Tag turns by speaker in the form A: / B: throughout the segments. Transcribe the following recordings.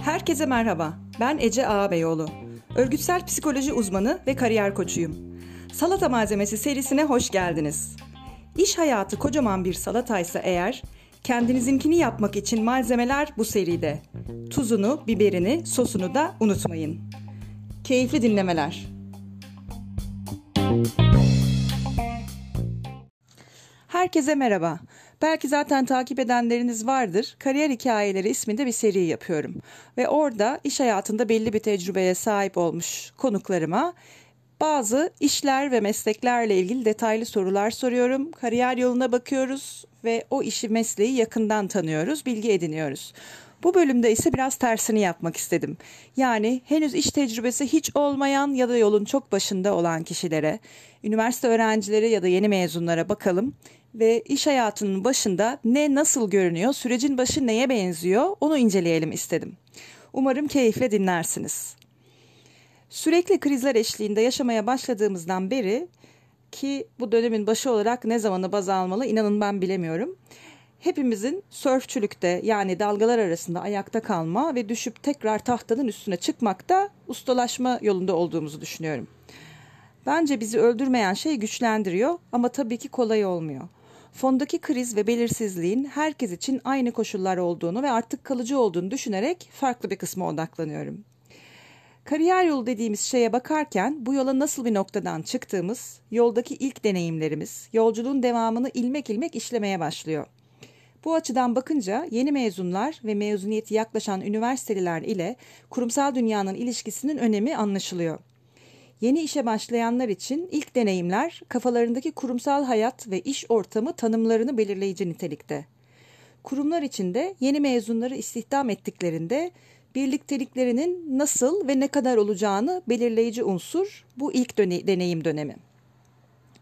A: Herkese merhaba. Ben Ece Ağabeyoğlu. Örgütsel psikoloji uzmanı ve kariyer koçuyum. Salata malzemesi serisine hoş geldiniz. İş hayatı kocaman bir salataysa eğer, kendinizinkini yapmak için malzemeler bu seride. Tuzunu, biberini, sosunu da unutmayın. Keyifli dinlemeler. Herkese merhaba. Belki zaten takip edenleriniz vardır. Kariyer Hikayeleri isminde bir seri yapıyorum. Ve orada iş hayatında belli bir tecrübeye sahip olmuş konuklarıma bazı işler ve mesleklerle ilgili detaylı sorular soruyorum. Kariyer yoluna bakıyoruz ve o işi mesleği yakından tanıyoruz, bilgi ediniyoruz. Bu bölümde ise biraz tersini yapmak istedim. Yani henüz iş tecrübesi hiç olmayan ya da yolun çok başında olan kişilere, üniversite öğrencileri ya da yeni mezunlara bakalım ve iş hayatının başında ne nasıl görünüyor, sürecin başı neye benziyor onu inceleyelim istedim. Umarım keyifle dinlersiniz. Sürekli krizler eşliğinde yaşamaya başladığımızdan beri ki bu dönemin başı olarak ne zamanı baz almalı inanın ben bilemiyorum. Hepimizin sörfçülükte yani dalgalar arasında ayakta kalma ve düşüp tekrar tahtanın üstüne çıkmakta ustalaşma yolunda olduğumuzu düşünüyorum. Bence bizi öldürmeyen şey güçlendiriyor ama tabii ki kolay olmuyor. Fondaki kriz ve belirsizliğin herkes için aynı koşullar olduğunu ve artık kalıcı olduğunu düşünerek farklı bir kısma odaklanıyorum. Kariyer yolu dediğimiz şeye bakarken bu yola nasıl bir noktadan çıktığımız, yoldaki ilk deneyimlerimiz, yolculuğun devamını ilmek ilmek işlemeye başlıyor. Bu açıdan bakınca yeni mezunlar ve mezuniyeti yaklaşan üniversiteliler ile kurumsal dünyanın ilişkisinin önemi anlaşılıyor. Yeni işe başlayanlar için ilk deneyimler kafalarındaki kurumsal hayat ve iş ortamı tanımlarını belirleyici nitelikte. Kurumlar içinde yeni mezunları istihdam ettiklerinde birlikteliklerinin nasıl ve ne kadar olacağını belirleyici unsur bu ilk döne deneyim dönemi.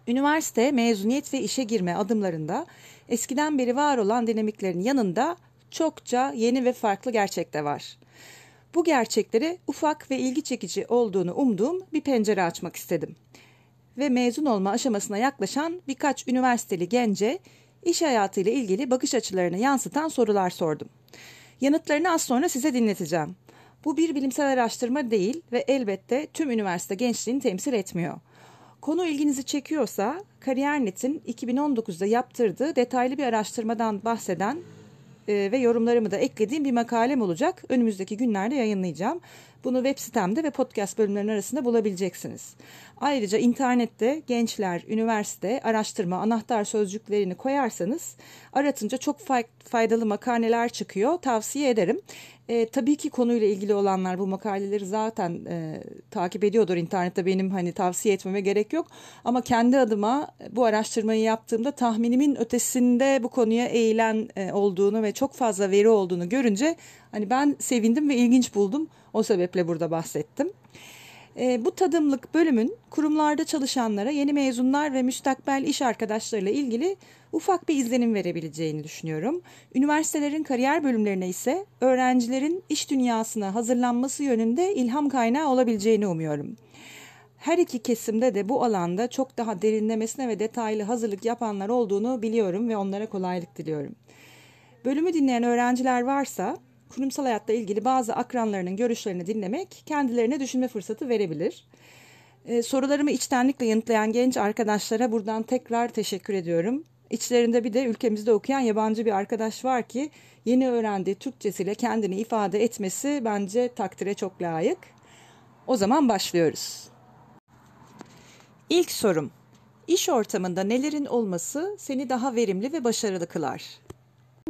A: Üniversite, mezuniyet ve işe girme adımlarında eskiden beri var olan dinamiklerin yanında çokça yeni ve farklı gerçek de var. Bu gerçekleri ufak ve ilgi çekici olduğunu umduğum bir pencere açmak istedim. Ve mezun olma aşamasına yaklaşan birkaç üniversiteli gence iş hayatıyla ilgili bakış açılarını yansıtan sorular sordum. Yanıtlarını az sonra size dinleteceğim. Bu bir bilimsel araştırma değil ve elbette tüm üniversite gençliğini temsil etmiyor. Konu ilginizi çekiyorsa KariyerNet'in 2019'da yaptırdığı detaylı bir araştırmadan bahseden ve yorumlarımı da eklediğim bir makalem olacak. Önümüzdeki günlerde yayınlayacağım. Bunu web sitemde ve podcast bölümlerinin arasında bulabileceksiniz. Ayrıca internette gençler, üniversite, araştırma, anahtar sözcüklerini koyarsanız aratınca çok faydalı makaleler çıkıyor. Tavsiye ederim. E, tabii ki konuyla ilgili olanlar bu makaleleri zaten e, takip ediyordur internette benim hani tavsiye etmeme gerek yok. Ama kendi adıma bu araştırmayı yaptığımda tahminimin ötesinde bu konuya eğilen e, olduğunu ve çok fazla veri olduğunu görünce hani ben sevindim ve ilginç buldum. O sebeple burada bahsettim. E, bu tadımlık bölümün kurumlarda çalışanlara, yeni mezunlar ve müstakbel iş arkadaşlarıyla ilgili ufak bir izlenim verebileceğini düşünüyorum. Üniversitelerin kariyer bölümlerine ise öğrencilerin iş dünyasına hazırlanması yönünde ilham kaynağı olabileceğini umuyorum. Her iki kesimde de bu alanda çok daha derinlemesine ve detaylı hazırlık yapanlar olduğunu biliyorum ve onlara kolaylık diliyorum. Bölümü dinleyen öğrenciler varsa kurumsal hayatla ilgili bazı akranlarının görüşlerini dinlemek kendilerine düşünme fırsatı verebilir. Ee, sorularımı içtenlikle yanıtlayan genç arkadaşlara buradan tekrar teşekkür ediyorum. İçlerinde bir de ülkemizde okuyan yabancı bir arkadaş var ki yeni öğrendiği Türkçesiyle kendini ifade etmesi bence takdire çok layık. O zaman başlıyoruz. İlk sorum. İş ortamında nelerin olması seni daha verimli ve başarılı kılar?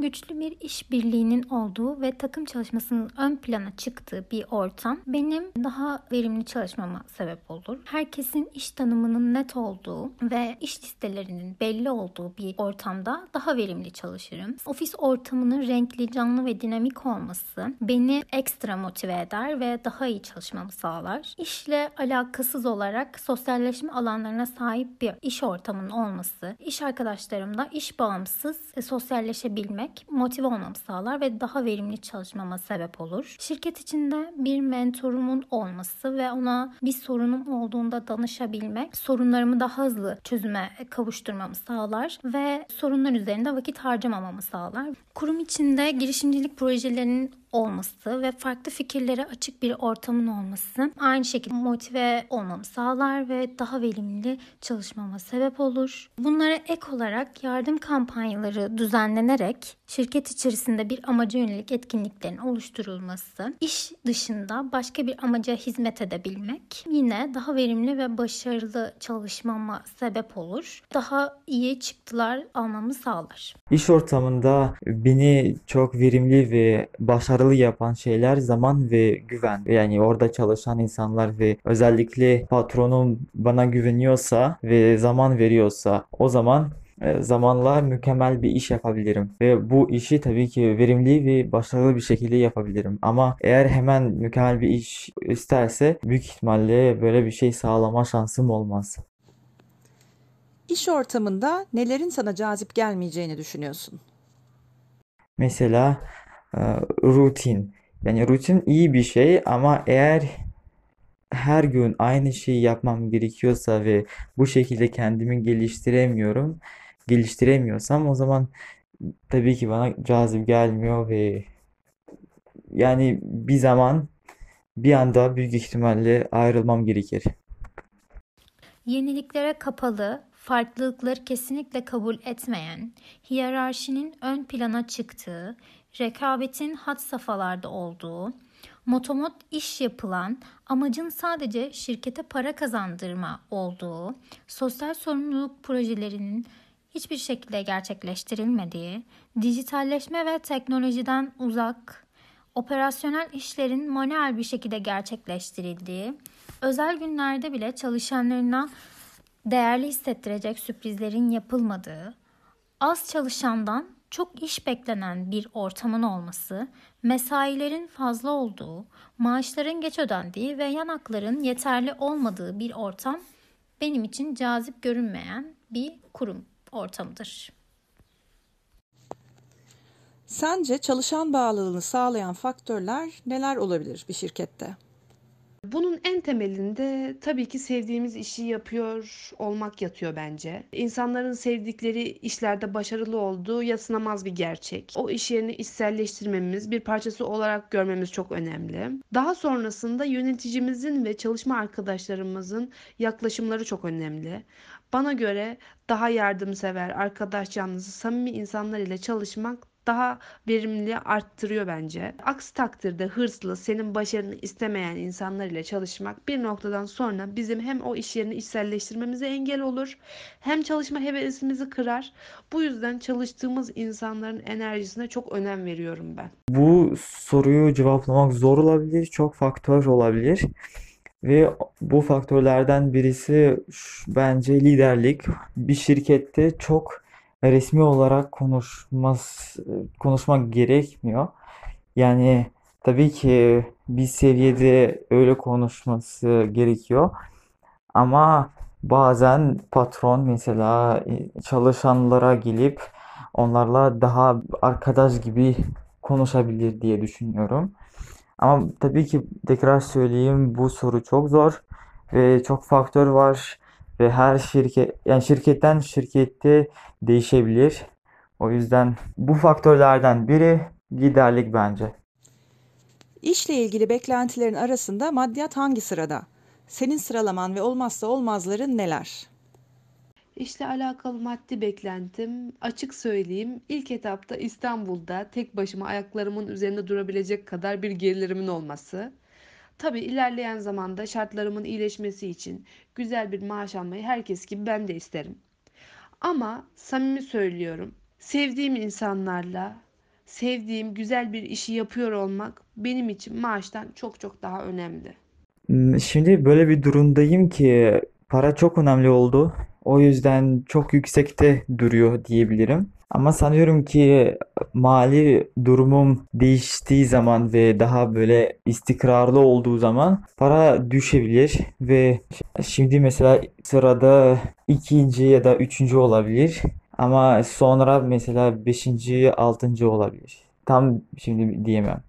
B: Güçlü bir işbirliğinin olduğu ve takım çalışmasının ön plana çıktığı bir ortam benim daha verimli çalışmama sebep olur. Herkesin iş tanımının net olduğu ve iş listelerinin belli olduğu bir ortamda daha verimli çalışırım. Ofis ortamının renkli, canlı ve dinamik olması beni ekstra motive eder ve daha iyi çalışmamı sağlar. İşle alakasız olarak sosyalleşme alanlarına sahip bir iş ortamının olması, iş arkadaşlarımla iş bağımsız e, sosyalleşebilme bilmek motive olmamı sağlar ve daha verimli çalışmama sebep olur. Şirket içinde bir mentorumun olması ve ona bir sorunum olduğunda danışabilmek sorunlarımı daha hızlı çözüme kavuşturmamı sağlar ve sorunlar üzerinde vakit harcamamamı sağlar. Kurum içinde girişimcilik projelerinin olması ve farklı fikirlere açık bir ortamın olması aynı şekilde motive olmamı sağlar ve daha verimli çalışmama sebep olur. Bunlara ek olarak yardım kampanyaları düzenlenerek şirket içerisinde bir amaca yönelik etkinliklerin oluşturulması, iş dışında başka bir amaca hizmet edebilmek yine daha verimli ve başarılı çalışmama sebep olur. Daha iyi çıktılar almamı sağlar.
C: İş ortamında beni çok verimli ve başarılı yapan şeyler zaman ve güven. Yani orada çalışan insanlar ve özellikle patronum bana güveniyorsa ve zaman veriyorsa o zaman zamanla mükemmel bir iş yapabilirim. Ve bu işi tabii ki verimli ve başarılı bir şekilde yapabilirim. Ama eğer hemen mükemmel bir iş isterse büyük ihtimalle böyle bir şey sağlama şansım olmaz.
A: İş ortamında nelerin sana cazip gelmeyeceğini düşünüyorsun?
C: Mesela rutin. Yani rutin iyi bir şey ama eğer her gün aynı şeyi yapmam gerekiyorsa ve bu şekilde kendimi geliştiremiyorum, geliştiremiyorsam o zaman tabii ki bana cazip gelmiyor ve yani bir zaman bir anda büyük ihtimalle ayrılmam gerekir.
B: Yeniliklere kapalı, farklılıkları kesinlikle kabul etmeyen, hiyerarşinin ön plana çıktığı, rekabetin had safhalarda olduğu, motomot iş yapılan, amacın sadece şirkete para kazandırma olduğu, sosyal sorumluluk projelerinin hiçbir şekilde gerçekleştirilmediği, dijitalleşme ve teknolojiden uzak, operasyonel işlerin manuel bir şekilde gerçekleştirildiği, özel günlerde bile çalışanlarına değerli hissettirecek sürprizlerin yapılmadığı, az çalışandan çok iş beklenen bir ortamın olması, mesailerin fazla olduğu, maaşların geç ödendiği ve yan hakların yeterli olmadığı bir ortam benim için cazip görünmeyen bir kurum ortamıdır.
A: Sence çalışan bağlılığını sağlayan faktörler neler olabilir bir şirkette?
D: Bunun en temelinde tabii ki sevdiğimiz işi yapıyor olmak yatıyor bence. İnsanların sevdikleri işlerde başarılı olduğu yasınamaz bir gerçek. O iş yerini içselleştirmemiz, bir parçası olarak görmemiz çok önemli. Daha sonrasında yöneticimizin ve çalışma arkadaşlarımızın yaklaşımları çok önemli. Bana göre daha yardımsever, arkadaş canlısı, samimi insanlar ile çalışmak daha verimliliği arttırıyor bence. Aksi takdirde hırslı, senin başarını istemeyen insanlar ile çalışmak bir noktadan sonra bizim hem o iş yerini içselleştirmemize engel olur hem çalışma hevesimizi kırar. Bu yüzden çalıştığımız insanların enerjisine çok önem veriyorum ben.
C: Bu soruyu cevaplamak zor olabilir, çok faktör olabilir. Ve bu faktörlerden birisi bence liderlik. Bir şirkette çok resmi olarak konuşmaz konuşmak gerekmiyor. Yani tabii ki bir seviyede öyle konuşması gerekiyor. Ama bazen patron mesela e, çalışanlara gelip onlarla daha arkadaş gibi konuşabilir diye düşünüyorum. Ama tabii ki tekrar söyleyeyim bu soru çok zor ve çok faktör var ve her şirket yani şirketten şirkette değişebilir. O yüzden bu faktörlerden biri liderlik bence.
A: İşle ilgili beklentilerin arasında maddiyat hangi sırada? Senin sıralaman ve olmazsa olmazların neler?
D: İşle alakalı maddi beklentim açık söyleyeyim ilk etapta İstanbul'da tek başıma ayaklarımın üzerinde durabilecek kadar bir gelirimin olması. Tabi ilerleyen zamanda şartlarımın iyileşmesi için güzel bir maaş almayı herkes gibi ben de isterim. Ama samimi söylüyorum. Sevdiğim insanlarla sevdiğim güzel bir işi yapıyor olmak benim için maaştan çok çok daha önemli.
C: Hmm, şimdi böyle bir durumdayım ki para çok önemli oldu. O yüzden çok yüksekte duruyor diyebilirim. Ama sanıyorum ki mali durumum değiştiği zaman ve daha böyle istikrarlı olduğu zaman para düşebilir ve şimdi mesela sırada ikinci ya da üçüncü olabilir. Ama sonra mesela beşinci, altıncı olabilir. Tam şimdi diyemem.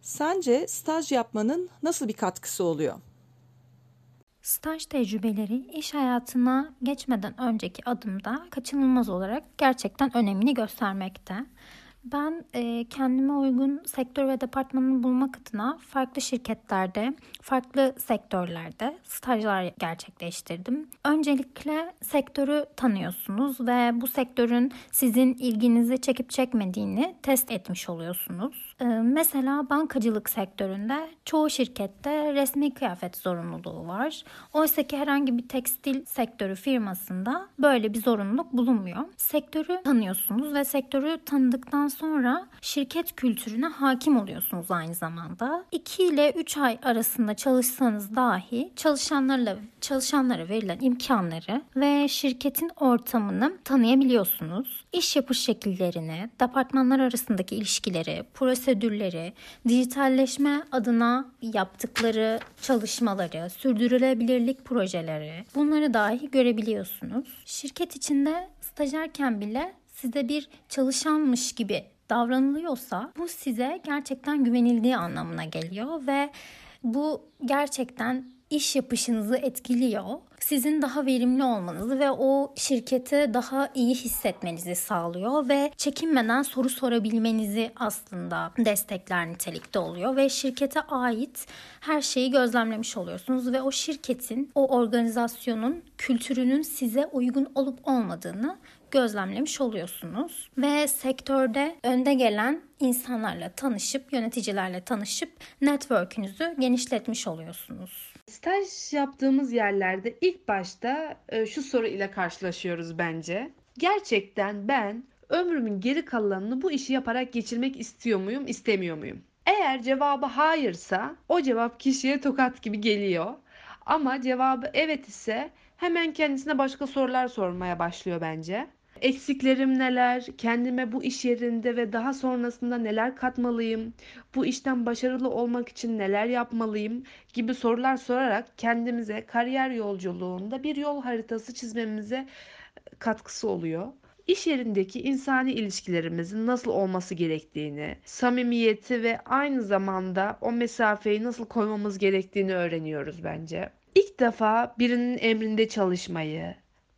A: Sence staj yapmanın nasıl bir katkısı oluyor?
B: Staj tecrübeleri iş hayatına geçmeden önceki adımda kaçınılmaz olarak gerçekten önemini göstermekte. Ben e, kendime uygun sektör ve departmanını bulmak adına farklı şirketlerde, farklı sektörlerde stajlar gerçekleştirdim. Öncelikle sektörü tanıyorsunuz ve bu sektörün sizin ilginizi çekip çekmediğini test etmiş oluyorsunuz. E, mesela bankacılık sektöründe çoğu şirkette resmi kıyafet zorunluluğu var. Oysa ki herhangi bir tekstil sektörü firmasında böyle bir zorunluluk bulunmuyor. Sektörü tanıyorsunuz ve sektörü tanıdıktan sonra şirket kültürüne hakim oluyorsunuz aynı zamanda. 2 ile 3 ay arasında çalışsanız dahi çalışanlarla çalışanlara verilen imkanları ve şirketin ortamını tanıyabiliyorsunuz. İş yapış şekillerini, departmanlar arasındaki ilişkileri, prosedürleri, dijitalleşme adına yaptıkları çalışmaları, sürdürülebilirlik projeleri bunları dahi görebiliyorsunuz. Şirket içinde stajyerken bile size bir çalışanmış gibi davranılıyorsa bu size gerçekten güvenildiği anlamına geliyor ve bu gerçekten iş yapışınızı etkiliyor. Sizin daha verimli olmanızı ve o şirkete daha iyi hissetmenizi sağlıyor ve çekinmeden soru sorabilmenizi aslında destekler nitelikte oluyor ve şirkete ait her şeyi gözlemlemiş oluyorsunuz ve o şirketin, o organizasyonun kültürünün size uygun olup olmadığını gözlemlemiş oluyorsunuz ve sektörde önde gelen insanlarla tanışıp, yöneticilerle tanışıp network'ünüzü genişletmiş oluyorsunuz.
D: Staj yaptığımız yerlerde ilk başta e, şu soru ile karşılaşıyoruz bence. Gerçekten ben ömrümün geri kalanını bu işi yaparak geçirmek istiyor muyum, istemiyor muyum? Eğer cevabı hayırsa o cevap kişiye tokat gibi geliyor. Ama cevabı evet ise hemen kendisine başka sorular sormaya başlıyor bence. Eksiklerim neler? Kendime bu iş yerinde ve daha sonrasında neler katmalıyım? Bu işten başarılı olmak için neler yapmalıyım? gibi sorular sorarak kendimize kariyer yolculuğunda bir yol haritası çizmemize katkısı oluyor. İş yerindeki insani ilişkilerimizin nasıl olması gerektiğini, samimiyeti ve aynı zamanda o mesafeyi nasıl koymamız gerektiğini öğreniyoruz bence. İlk defa birinin emrinde çalışmayı,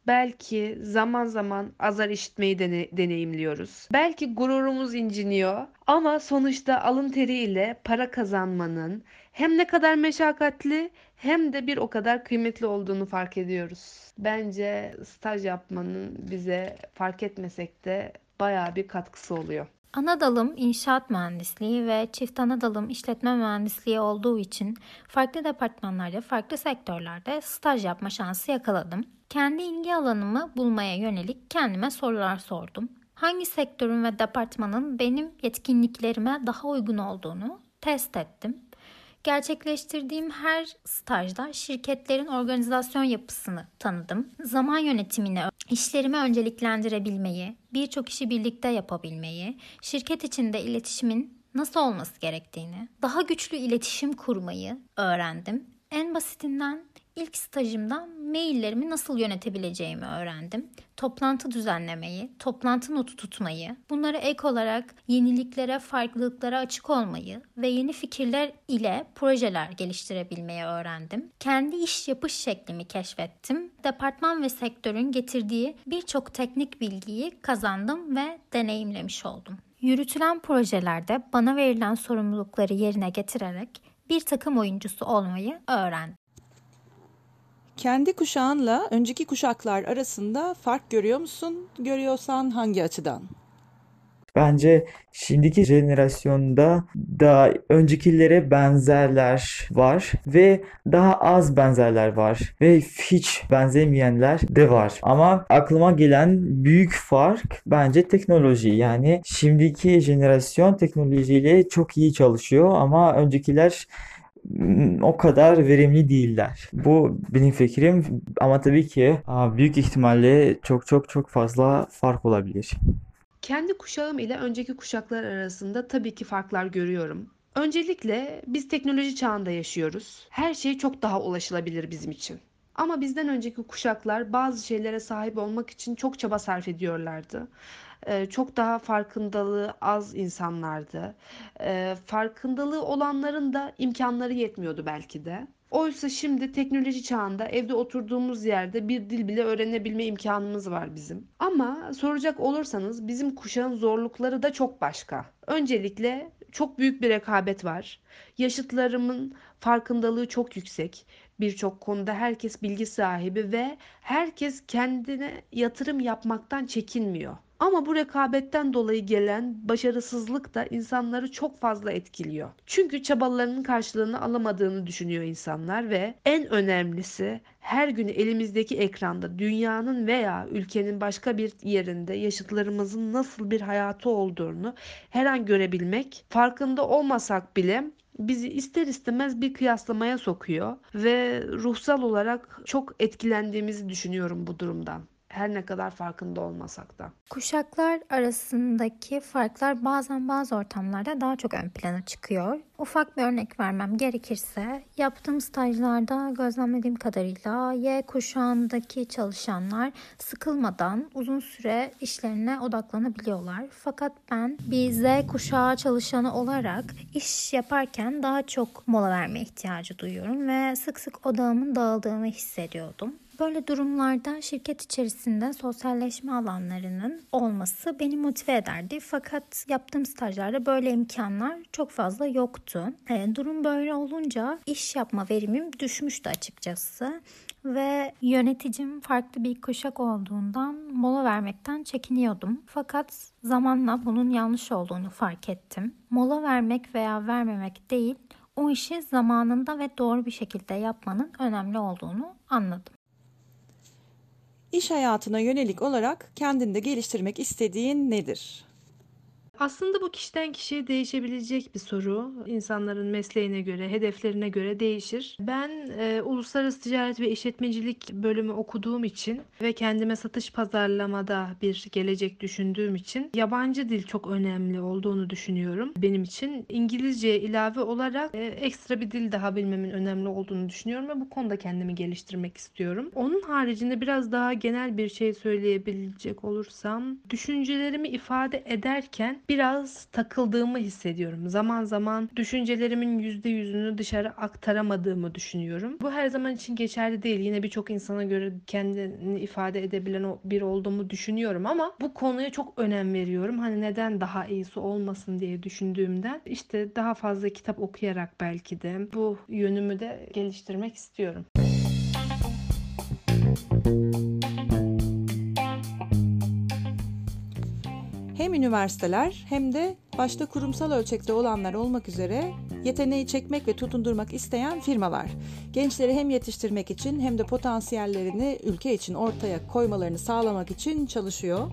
D: Belki zaman zaman azar işitmeyi dene- deneyimliyoruz. Belki gururumuz inciniyor ama sonuçta alın teriyle para kazanmanın hem ne kadar meşakkatli hem de bir o kadar kıymetli olduğunu fark ediyoruz. Bence staj yapmanın bize fark etmesek de bayağı bir katkısı oluyor.
B: Ana dalım inşaat mühendisliği ve çift ana dalım işletme mühendisliği olduğu için farklı departmanlarda, farklı sektörlerde staj yapma şansı yakaladım. Kendi ilgi alanımı bulmaya yönelik kendime sorular sordum. Hangi sektörün ve departmanın benim yetkinliklerime daha uygun olduğunu test ettim. Gerçekleştirdiğim her stajda şirketlerin organizasyon yapısını tanıdım. Zaman yönetimini, işlerimi önceliklendirebilmeyi, birçok işi birlikte yapabilmeyi, şirket içinde iletişimin nasıl olması gerektiğini, daha güçlü iletişim kurmayı öğrendim. En basitinden İlk stajımda maillerimi nasıl yönetebileceğimi öğrendim. Toplantı düzenlemeyi, toplantı notu tutmayı, bunlara ek olarak yeniliklere, farklılıklara açık olmayı ve yeni fikirler ile projeler geliştirebilmeyi öğrendim. Kendi iş yapış şeklimi keşfettim. Departman ve sektörün getirdiği birçok teknik bilgiyi kazandım ve deneyimlemiş oldum. Yürütülen projelerde bana verilen sorumlulukları yerine getirerek bir takım oyuncusu olmayı öğrendim.
A: Kendi kuşağınla önceki kuşaklar arasında fark görüyor musun? Görüyorsan hangi açıdan?
C: Bence şimdiki jenerasyonda da öncekilere benzerler var ve daha az benzerler var ve hiç benzemeyenler de var. Ama aklıma gelen büyük fark bence teknoloji. Yani şimdiki jenerasyon teknolojiyle çok iyi çalışıyor ama öncekiler o kadar verimli değiller. Bu benim fikrim ama tabii ki büyük ihtimalle çok çok çok fazla fark olabilir.
D: Kendi kuşağım ile önceki kuşaklar arasında tabii ki farklar görüyorum. Öncelikle biz teknoloji çağında yaşıyoruz. Her şey çok daha ulaşılabilir bizim için. Ama bizden önceki kuşaklar bazı şeylere sahip olmak için çok çaba sarf ediyorlardı. Ee, çok daha farkındalığı az insanlardı. Ee, farkındalığı olanların da imkanları yetmiyordu belki de. Oysa şimdi teknoloji çağında evde oturduğumuz yerde bir dil bile öğrenebilme imkanımız var bizim. Ama soracak olursanız bizim kuşağın zorlukları da çok başka. Öncelikle çok büyük bir rekabet var. Yaşıtlarımın farkındalığı çok yüksek. Birçok konuda herkes bilgi sahibi ve herkes kendine yatırım yapmaktan çekinmiyor. Ama bu rekabetten dolayı gelen başarısızlık da insanları çok fazla etkiliyor. Çünkü çabalarının karşılığını alamadığını düşünüyor insanlar ve en önemlisi her gün elimizdeki ekranda dünyanın veya ülkenin başka bir yerinde yaşıtlarımızın nasıl bir hayatı olduğunu her an görebilmek, farkında olmasak bile bizi ister istemez bir kıyaslamaya sokuyor ve ruhsal olarak çok etkilendiğimizi düşünüyorum bu durumdan. Her ne kadar farkında olmasak da.
B: Kuşaklar arasındaki farklar bazen bazı ortamlarda daha çok ön plana çıkıyor. Ufak bir örnek vermem gerekirse yaptığım stajlarda gözlemlediğim kadarıyla Y kuşağındaki çalışanlar sıkılmadan uzun süre işlerine odaklanabiliyorlar. Fakat ben bir Z kuşağı çalışanı olarak iş yaparken daha çok mola verme ihtiyacı duyuyorum ve sık sık odağımın dağıldığını hissediyordum. Böyle durumlarda şirket içerisinde sosyalleşme alanlarının olması beni motive ederdi. Fakat yaptığım stajlarda böyle imkanlar çok fazla yoktu. E, durum böyle olunca iş yapma verimim düşmüştü açıkçası. Ve yöneticim farklı bir kuşak olduğundan mola vermekten çekiniyordum. Fakat zamanla bunun yanlış olduğunu fark ettim. Mola vermek veya vermemek değil, o işi zamanında ve doğru bir şekilde yapmanın önemli olduğunu anladım.
A: İş hayatına yönelik olarak kendinde geliştirmek istediğin nedir?
D: Aslında bu kişiden kişiye değişebilecek bir soru. İnsanların mesleğine göre, hedeflerine göre değişir. Ben e, uluslararası ticaret ve işletmecilik bölümü okuduğum için ve kendime satış pazarlamada bir gelecek düşündüğüm için yabancı dil çok önemli olduğunu düşünüyorum. Benim için İngilizce ilave olarak e, ekstra bir dil daha bilmemin önemli olduğunu düşünüyorum ve bu konuda kendimi geliştirmek istiyorum. Onun haricinde biraz daha genel bir şey söyleyebilecek olursam düşüncelerimi ifade ederken biraz takıldığımı hissediyorum. Zaman zaman düşüncelerimin %100'ünü dışarı aktaramadığımı düşünüyorum. Bu her zaman için geçerli değil. Yine birçok insana göre kendini ifade edebilen bir olduğumu düşünüyorum ama bu konuya çok önem veriyorum. Hani neden daha iyisi olmasın diye düşündüğümden işte daha fazla kitap okuyarak belki de bu yönümü de geliştirmek istiyorum.
A: Hem üniversiteler hem de başta kurumsal ölçekte olanlar olmak üzere yeteneği çekmek ve tutundurmak isteyen firmalar. Gençleri hem yetiştirmek için hem de potansiyellerini ülke için ortaya koymalarını sağlamak için çalışıyor.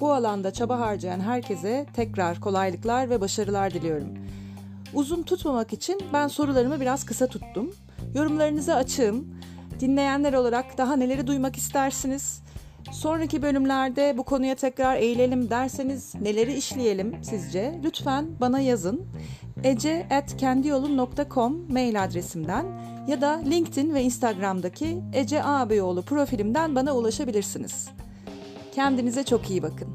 A: Bu alanda çaba harcayan herkese tekrar kolaylıklar ve başarılar diliyorum. Uzun tutmamak için ben sorularımı biraz kısa tuttum. Yorumlarınızı açığım. Dinleyenler olarak daha neleri duymak istersiniz? Sonraki bölümlerde bu konuya tekrar eğilelim derseniz neleri işleyelim sizce? Lütfen bana yazın. ece.kendiyolun.com mail adresimden ya da LinkedIn ve Instagram'daki Ece Ağabeyoğlu profilimden bana ulaşabilirsiniz. Kendinize çok iyi bakın.